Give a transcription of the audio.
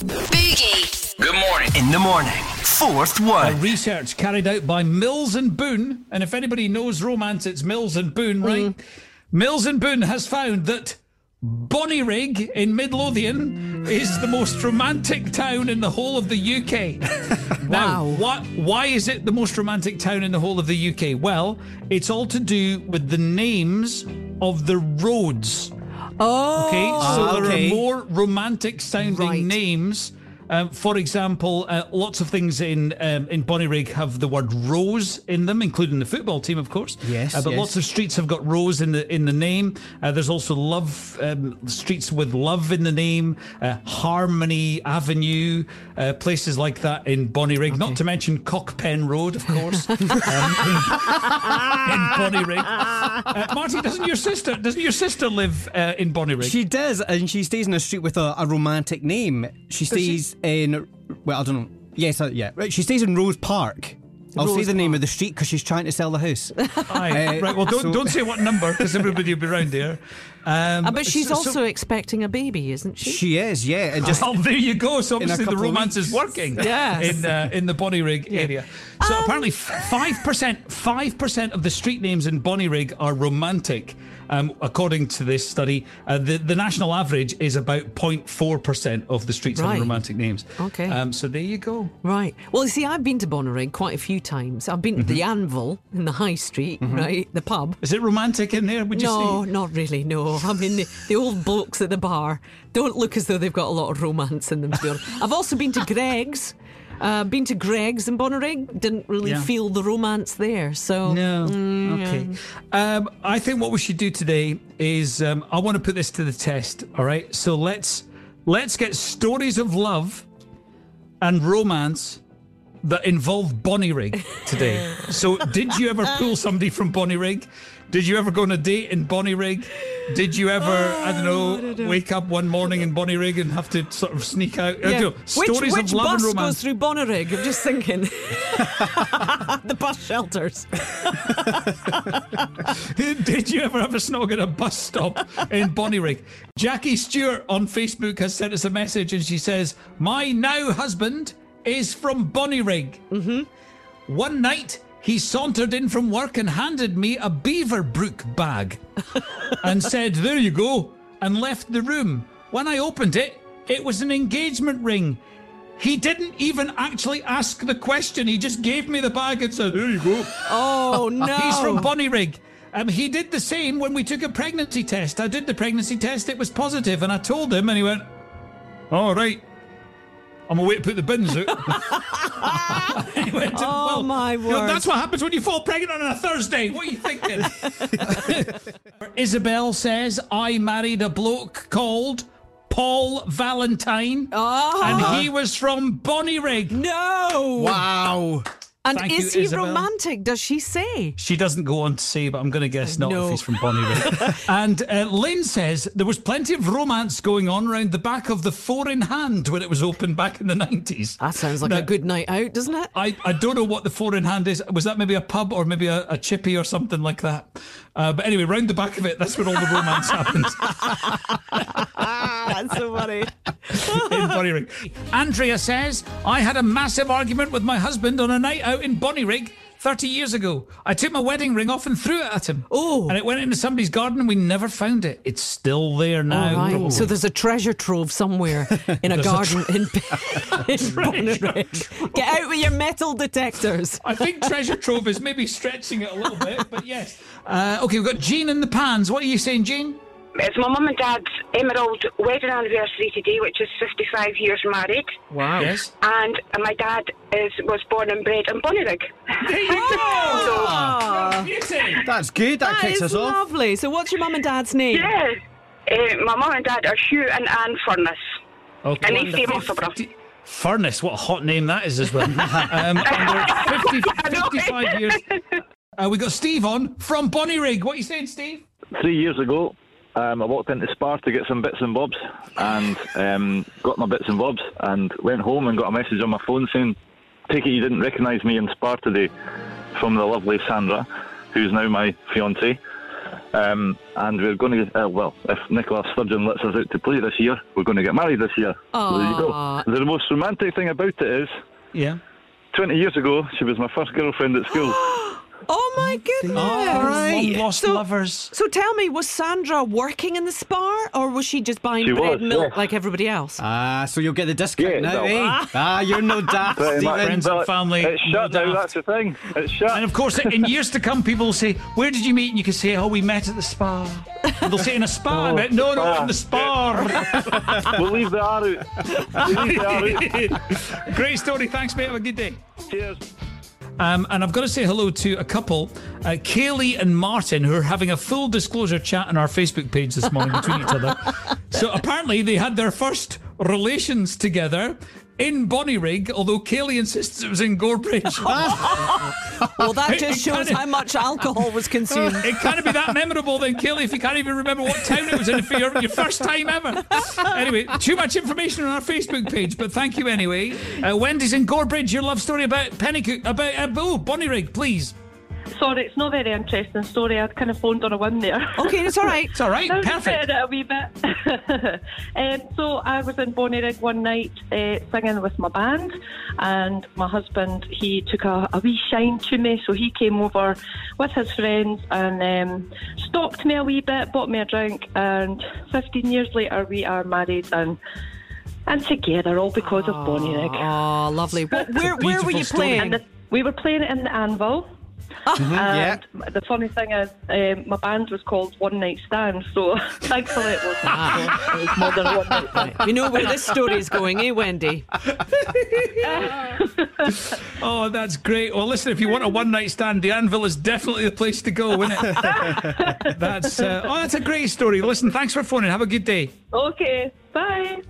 Boogie. Good morning. In the morning. Fourth one. A one. research carried out by Mills and Boon, and if anybody knows romance, it's Mills and Boon, right? Mm. Mills and Boon has found that Bonnyrigg in Midlothian is the most romantic town in the whole of the UK. now, Wow. what, why is it the most romantic town in the whole of the UK? Well, it's all to do with the names of the roads. Oh, Okay, so there ah, okay. are more romantic sounding Right. names. Um, for example, uh, lots of things in um, in Bonnyrigg have the word rose in them, including the football team, of course. Yes, uh, but yes. lots of streets have got rose in the in the name. Uh, there's also love um, streets with love in the name, uh, Harmony Avenue, uh, places like that in Bonnyrigg. Not to mention Cockpen Road, of course, um, in, in Bonnyrigg. Uh, Marty, doesn't your sister doesn't your sister live uh, in Bonnyrigg? She does, and she stays in a street with a, a romantic name. She stays in, well, I don't know. Yes, uh, yeah. Right, she stays in Rose Park. I'll say Rose the name of the street because she's trying to sell the house. Aye. Uh, right. Well, don't so- don't say what number because everybody will be round here. Um, Uh, but she's so- also so- expecting a baby, isn't she? she is, yeah, and just Oh, there you go. So obviously the romance is working. Yes. In uh, in the Bonnyrigg area. So Um, apparently five percent five percent of the street names in Bonnyrigg are romantic. Um, according to this study, uh, the the national average is about 0.4 percent of the streets Right. have romantic names. Okay. Um, so there you go. Right. Well, you see, I've been to Bonnyrigg quite a few times. I've been to Mm-hmm. the Anvil in the High Street, right? The pub. Is it romantic in there? Would you No, say? not really. No, I mean the, the old blokes at the bar don't look as though they've got a lot of romance in them. I've also been to Greggs. Uh, been to Greggs in Bonnyrigg. Didn't really Yeah. feel the romance there. So No. Mm, Okay. Um, I think what we should do today is um, I want to put this to the test. All right. So let's let's get stories of love and romance that involve Bonnyrigg today. so did you ever pull somebody from Bonnyrigg? Did you ever go on a date in Bonnyrigg? Did you ever, I don't know, wake up one morning in Bonnyrigg and have to sort of sneak out? Yeah. know, Which, stories which of love bus and goes romance. through Bonnyrigg? I'm just thinking. the bus shelters. Did you ever have a snog at a bus stop in Bonnyrigg? Jackie Stewart on Facebook has sent us a message and she says, My now husband is from Bonnyrigg. Mm-hmm. One night, he sauntered in from work and handed me a Beaverbrook bag and said, There you go, and left the room. When I opened it, it was an engagement ring. He didn't even actually ask the question. He just gave me the bag and said, There you go. Oh no! He's from Bonnyrigg. Um, he did the same when we took a pregnancy test. I did the pregnancy test, it was positive, and I told him, and he went, All right. I'm gonna wait to put the bins out. Went, Oh, my you know, word. that's what happens when you fall pregnant on a Thursday. What are you thinking? Isabel says, I married a bloke called Paul Valentine, Oh. and he was from Bonnyrigg. no. wow. And Thank is you, he Isabel. romantic? Does she say? She doesn't go on to say, but I'm going to guess not No. if he's from Bonnyrigg. and uh, Lynn says there was plenty of romance going on around the back of the Four in Hand when it was opened back in the 90s. That sounds like Now, a good night out, doesn't it? I, I don't know what the Four in Hand is. Was that maybe a pub or maybe a, a chippy or something like that? Uh, but anyway, round the back of it, that's where all the romance happens That's so funny. Andrea says, I had a massive argument with my husband on a night out in Bonnyrigg 30 years ago. I took my wedding ring off and threw it at him. Oh. And it went into somebody's garden and we never found it. It's still there All now. right. So there's a treasure trove somewhere in a There's a garden in, in Bonnyrigg. Get out with your metal detectors. I think Treasure Trove is maybe stretching it a little bit, but yes. Uh, okay, we've got Jean in the pans. What are you saying, Jean? It's my mum and dad's emerald wedding anniversary today, which is 55 years married. Wow. Yes. And my dad is was born and bred in Bonnyrigg. There you go. Ah, That's good. That, that kicks is us off. lovely. So what's your mum and dad's name? Yeah. Uh, my mum and dad are Hugh and Anne Furness. Okay. And they stay in Musselburgh. Furnace, what a hot name that is as well. um, and 50, 55 years. Uh, we got Steve on from Bonnyrigg. What are you saying, Steve? three years ago, um, I walked into Spar to get some bits and bobs, and um, got my bits and bobs, and went home and got a message on my phone saying, "Take it you didn't recognise me in Spar today," from the lovely Sandra, who's now my fiancée. Um, and we're going to, uh, well, if Nicola Sturgeon lets us out to play this year, we're going to get married this year. So there you go. The most romantic thing about it is, Yeah. 20 years ago, she was my first girlfriend at school. Oh my goodness! All right. Long lost So- lovers. So tell me, was Sandra working in the spa, or was she just buying She bread was, and milk yes. like everybody else? Ah, so you'll get the discount Yeah, now, no. eh? Ah, you're no daft, Pretty much. Stephen. Friends and But family, It's shut no now, daft. that's the thing. It's shut. And of course, in years to come, people will say, "Where did you meet?" And you can say, "Oh, we met at the spa." And they'll say, "In a spa." I bet, no, no, spa. in the spa. we'll leave the R out. We'll leave the R out. Great story. Thanks, mate. Have a good day. Cheers. Um, and I've got to say hello to a couple, uh, Kaylee and Martin, who are having a full disclosure chat on our Facebook page this morning between each other. So apparently they had their first relations together in Bonnyrigg, although Kaylee insists it was in Gorebridge. Well, that It- just it shows how much alcohol was consumed. it can't be that memorable then, Kaylee, if you can't even remember what town it was in for your, your first time ever. Anyway, too much information on our Facebook page, but thank you anyway. Uh, Wendy's in Gorebridge, your love story about Penicuik, about uh, oh, Bonnyrigg, please. Sorry, it's not a very interesting story. I kind of phoned on a whim there. Okay, it's all right. It's all right, perfect. it a wee bit. um, so I was in Bonnyrigg one night uh, singing with my band, and my husband he took a, a wee shine to me, so he came over with his friends and um, stopped me a wee bit, bought me a drink, and 15 years later we are married and and together, all because of Bonnyrigg. Oh, lovely. What, where, where were you playing? The, we were playing in the Anvil. yeah. And the funny thing is, um, my band was called One Night Stand, so thankfully it wasn't. Ah. it was more than one night stand. You know where this story is going, eh, Wendy? Oh, that's great. Well, listen, if you want a one night stand, the Anvil is definitely the place to go, isn't it? that's uh, oh, that's a great story. Listen, thanks for phoning. Have a good day. Okay, bye.